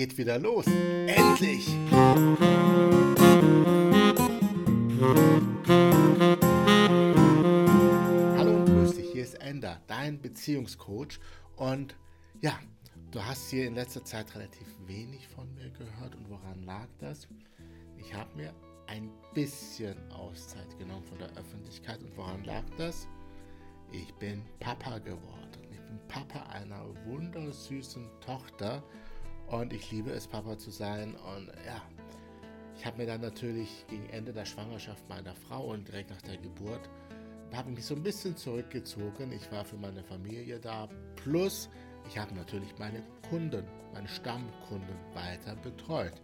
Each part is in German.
geht wieder los. Endlich! Hallo und grüß dich, hier ist Ender, dein Beziehungscoach. Und ja, du hast hier in letzter Zeit relativ wenig von mir gehört. Und woran lag das? Ich habe mir ein bisschen Auszeit genommen von der Öffentlichkeit. Und woran lag das? Ich bin Papa geworden. Ich bin Papa einer wundersüßen Tochter und ich liebe es, Papa zu sein. Und ja, ich habe mir dann natürlich gegen Ende der Schwangerschaft meiner Frau und direkt nach der Geburt, habe mich so ein bisschen zurückgezogen. Ich war für meine Familie da. Plus, ich habe natürlich meine Kunden, meine Stammkunden weiter betreut.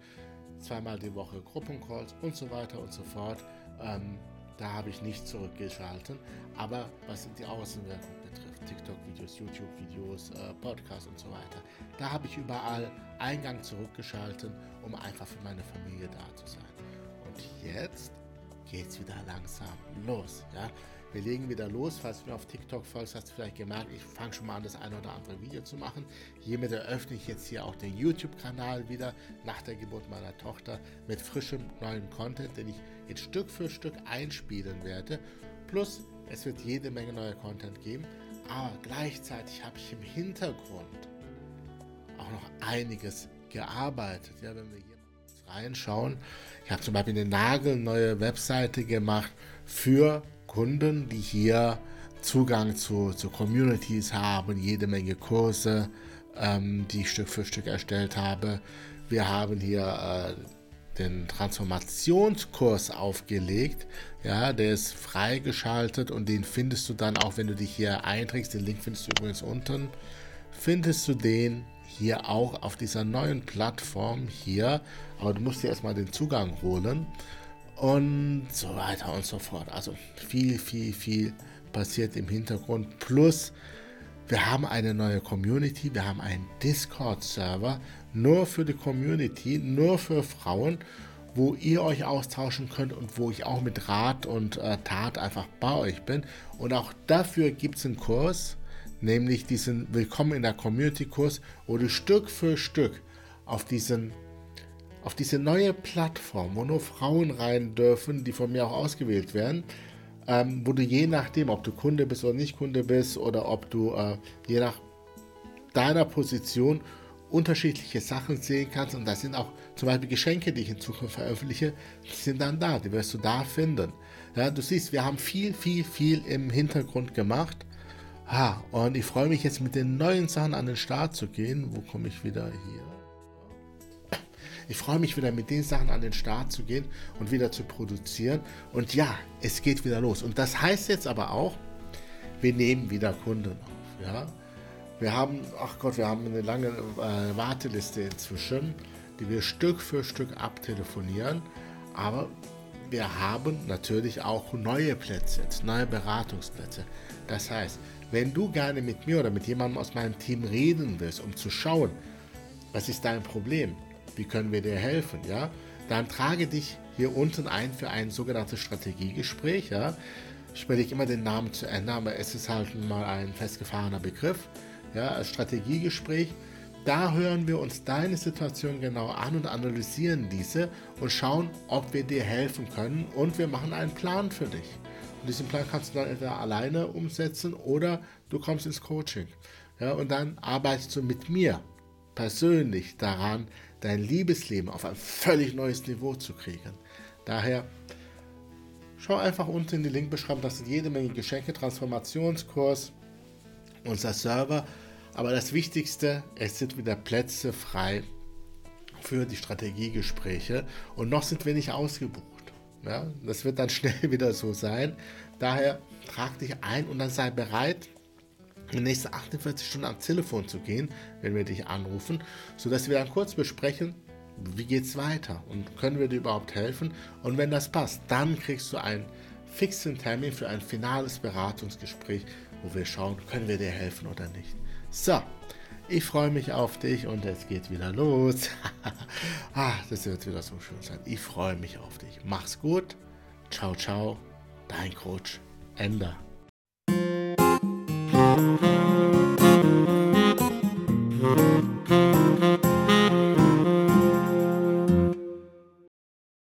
Zweimal die Woche Gruppencalls und so weiter und so fort. Ähm, da habe ich nicht zurückgeschalten. Aber was die Außenwirkung betrifft, TikTok-Videos, YouTube-Videos, äh, Podcasts und so weiter, da habe ich überall Eingang zurückgeschalten, um einfach für meine Familie da zu sein. Und jetzt geht es wieder langsam los. Ja? Wir legen wieder los. Falls du mir auf TikTok folgst, hast du vielleicht gemerkt, ich fange schon mal an, das eine oder andere Video zu machen. Hiermit eröffne ich jetzt hier auch den YouTube-Kanal wieder nach der Geburt meiner Tochter mit frischem neuen Content, den ich jetzt Stück für Stück einspielen werde. Plus, es wird jede Menge neuer Content geben. Aber gleichzeitig habe ich im Hintergrund auch noch einiges gearbeitet. Ja, wenn wir hier reinschauen, ich habe zum Beispiel eine nagelneue Webseite gemacht für Kunden, die hier Zugang zu, zu Communities haben, jede Menge Kurse, ähm, die ich Stück für Stück erstellt habe. Wir haben hier äh, den Transformationskurs aufgelegt. Ja, der ist freigeschaltet und den findest du dann auch, wenn du dich hier einträgst. Den Link findest du übrigens unten. Findest du den hier auch auf dieser neuen Plattform hier. Aber du musst dir erstmal den Zugang holen und so weiter und so fort. Also viel, viel, viel passiert im Hintergrund. Plus, wir haben eine neue Community, wir haben einen Discord-Server nur für die Community, nur für Frauen, wo ihr euch austauschen könnt und wo ich auch mit Rat und äh, Tat einfach bei euch bin. Und auch dafür gibt es einen Kurs, nämlich diesen Willkommen in der Community-Kurs, wo du Stück für Stück auf diesen auf diese neue Plattform, wo nur Frauen rein dürfen, die von mir auch ausgewählt werden, ähm, wo du je nachdem, ob du Kunde bist oder nicht Kunde bist oder ob du äh, je nach deiner Position unterschiedliche Sachen sehen kannst. Und da sind auch zum Beispiel Geschenke, die ich in Zukunft veröffentliche, die sind dann da, die wirst du da finden. Ja, du siehst, wir haben viel, viel, viel im Hintergrund gemacht. Ha, und ich freue mich jetzt mit den neuen Sachen an den Start zu gehen. Wo komme ich wieder hier? Ich freue mich wieder mit den Sachen an den Start zu gehen und wieder zu produzieren. Und ja, es geht wieder los. Und das heißt jetzt aber auch, wir nehmen wieder Kunden auf. Ja? Wir haben, ach Gott, wir haben eine lange äh, Warteliste inzwischen, die wir Stück für Stück abtelefonieren. Aber wir haben natürlich auch neue Plätze, neue Beratungsplätze. Das heißt, wenn du gerne mit mir oder mit jemandem aus meinem Team reden willst, um zu schauen, was ist dein Problem, wie können wir dir helfen, ja, dann trage dich hier unten ein für ein sogenanntes Strategiegespräch, ja. Ich überlege immer den Namen zu ändern, aber es ist halt mal ein festgefahrener Begriff, ja, Strategiegespräch. Da hören wir uns deine Situation genau an und analysieren diese und schauen, ob wir dir helfen können und wir machen einen Plan für dich. Und diesen Plan kannst du dann entweder alleine umsetzen oder du kommst ins Coaching. Ja, und dann arbeitest du mit mir persönlich daran, dein Liebesleben auf ein völlig neues Niveau zu kriegen. Daher schau einfach unten in die Linkbeschreibung, das sind jede Menge Geschenke, Transformationskurs, unser Server. Aber das Wichtigste, es sind wieder Plätze frei für die Strategiegespräche und noch sind wir nicht ausgebucht. Ja, das wird dann schnell wieder so sein. Daher trag dich ein und dann sei bereit, in den nächsten 48 Stunden am Telefon zu gehen, wenn wir dich anrufen, sodass wir dann kurz besprechen, wie geht es weiter und können wir dir überhaupt helfen. Und wenn das passt, dann kriegst du einen fixen Termin für ein finales Beratungsgespräch, wo wir schauen, können wir dir helfen oder nicht. So, ich freue mich auf dich und es geht wieder los. ah, das wird wieder so schön sein. Ich freue mich auf dich. Mach's gut. Ciao, ciao. Dein Coach Ender. You.